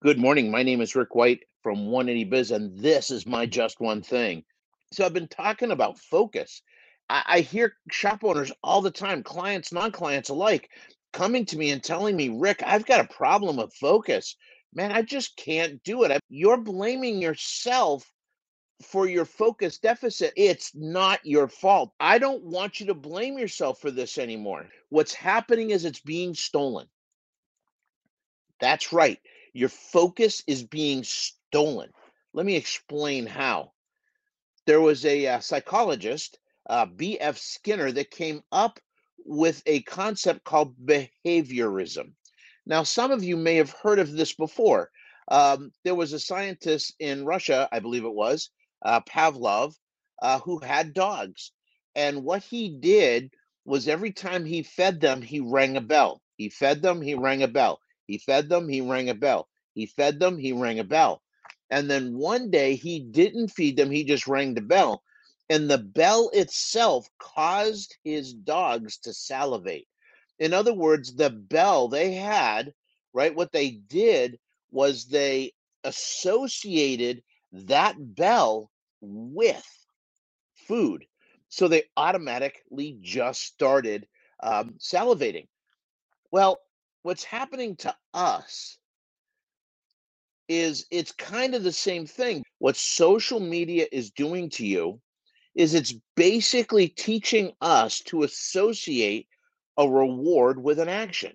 Good morning. My name is Rick White from 180 Biz, and this is my Just One Thing. So, I've been talking about focus. I, I hear shop owners all the time, clients, non clients alike, coming to me and telling me, Rick, I've got a problem with focus. Man, I just can't do it. You're blaming yourself for your focus deficit. It's not your fault. I don't want you to blame yourself for this anymore. What's happening is it's being stolen. That's right. Your focus is being stolen. Let me explain how. There was a uh, psychologist, uh, B.F. Skinner, that came up with a concept called behaviorism. Now, some of you may have heard of this before. Um, there was a scientist in Russia, I believe it was, uh, Pavlov, uh, who had dogs. And what he did was every time he fed them, he rang a bell. He fed them, he rang a bell. He fed them, he rang a bell. He fed them, he rang a bell. And then one day he didn't feed them, he just rang the bell. And the bell itself caused his dogs to salivate. In other words, the bell they had, right? What they did was they associated that bell with food. So they automatically just started um, salivating. Well, what's happening to us is it's kind of the same thing. What social media is doing to you is it's basically teaching us to associate a reward with an action.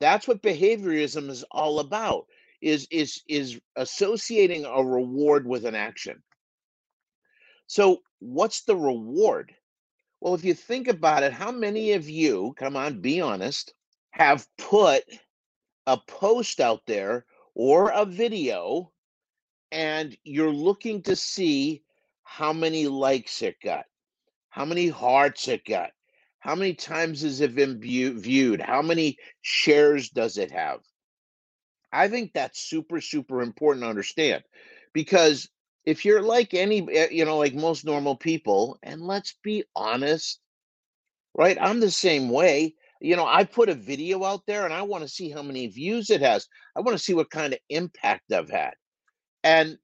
That's what behaviorism is all about is is is associating a reward with an action. So, what's the reward? Well, if you think about it, how many of you, come on, be honest, have put a post out there or a video and you're looking to see how many likes it got, how many hearts it got, how many times has it been view- viewed, how many shares does it have? I think that's super, super important to understand because if you're like any, eh, you know, like most normal people, and let's be honest, right? I'm the same way. You know, I put a video out there and I want to see how many views it has. I want to see what kind of impact I've had. And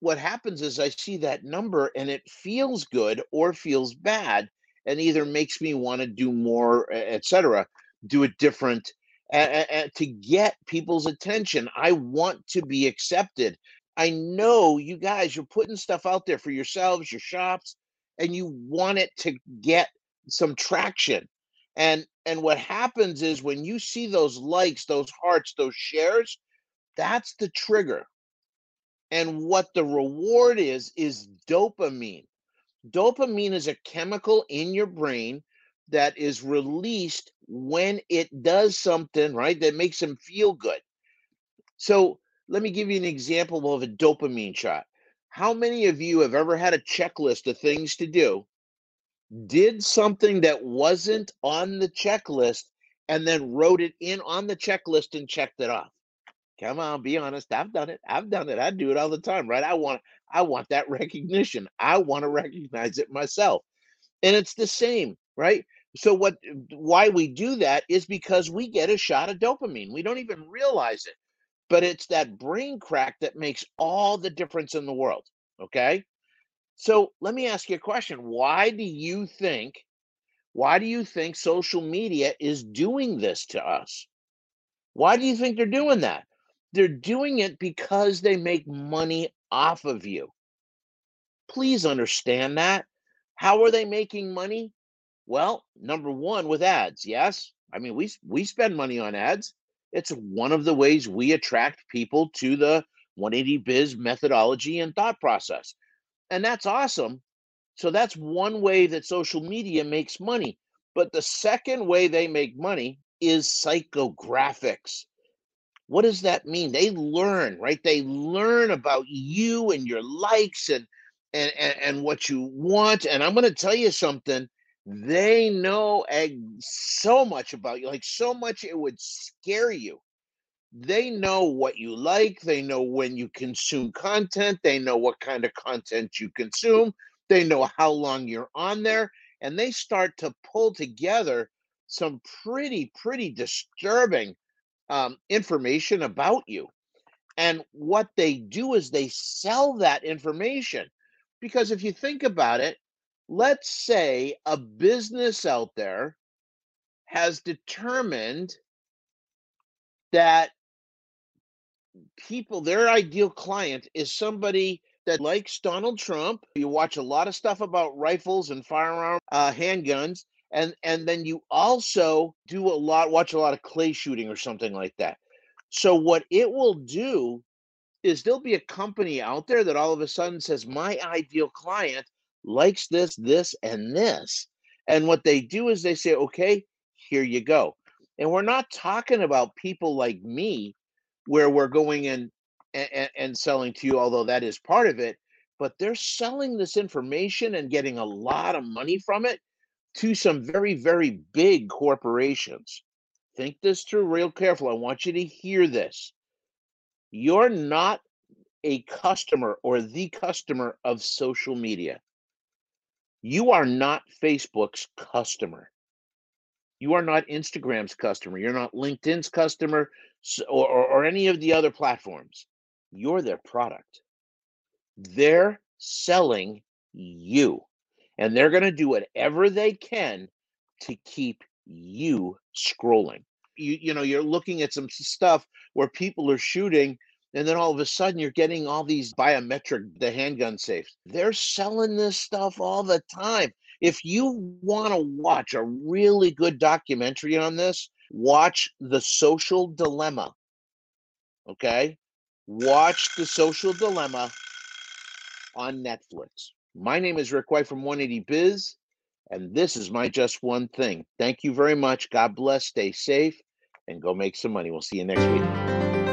what happens is I see that number and it feels good or feels bad and either makes me want to do more, etc do it different and, and to get people's attention. I want to be accepted. I know you guys, you're putting stuff out there for yourselves, your shops, and you want it to get some traction. And and what happens is when you see those likes, those hearts, those shares, that's the trigger and what the reward is, is dopamine. Dopamine is a chemical in your brain that is released when it does something, right, that makes them feel good. So let me give you an example of a dopamine shot. How many of you have ever had a checklist of things to do, did something that wasn't on the checklist, and then wrote it in on the checklist and checked it off? Come on, be honest. I've done it. I've done it. I do it all the time, right? I want I want that recognition. I want to recognize it myself. And it's the same, right? So what why we do that is because we get a shot of dopamine. We don't even realize it. But it's that brain crack that makes all the difference in the world, okay? So let me ask you a question. Why do you think why do you think social media is doing this to us? Why do you think they're doing that? They're doing it because they make money off of you. Please understand that. How are they making money? Well, number one, with ads. Yes. I mean, we, we spend money on ads. It's one of the ways we attract people to the 180 biz methodology and thought process. And that's awesome. So that's one way that social media makes money. But the second way they make money is psychographics. What does that mean? They learn, right? They learn about you and your likes and and and, and what you want. And I'm going to tell you something. They know so much about you, like so much it would scare you. They know what you like. They know when you consume content. They know what kind of content you consume. They know how long you're on there. And they start to pull together some pretty, pretty disturbing um, information about you. And what they do is they sell that information. Because if you think about it, let's say a business out there has determined that people, their ideal client is somebody that likes Donald Trump. You watch a lot of stuff about rifles and firearm uh, handguns, and and then you also do a lot, watch a lot of clay shooting or something like that. So what it will do is there'll be a company out there that all of a sudden says my ideal client likes this, this, and this. And what they do is they say, okay, here you go. And we're not talking about people like me where we're going in and, and, selling to you, although that is part of it, but they're selling this information and getting a lot of money from it to some very, very big corporations. Think this through real careful. I want you to hear this. You're not a customer or the customer of social media. You are not Facebook's customer. You are not Instagram's customer. You're not LinkedIn's customer or, or, or any of the other platforms. You're their product. They're selling you. And they're going to do whatever they can to keep you scrolling. You, you know, you're looking at some stuff where people are shooting and then all of a sudden you're getting all these biometric the handgun safes they're selling this stuff all the time if you want to watch a really good documentary on this watch the social dilemma okay? Watch the social dilemma on netflix. My name is rick white from 180 biz and this is my just one thing. Thank you very much. God bless. Stay safe and go make some money. We'll see you next week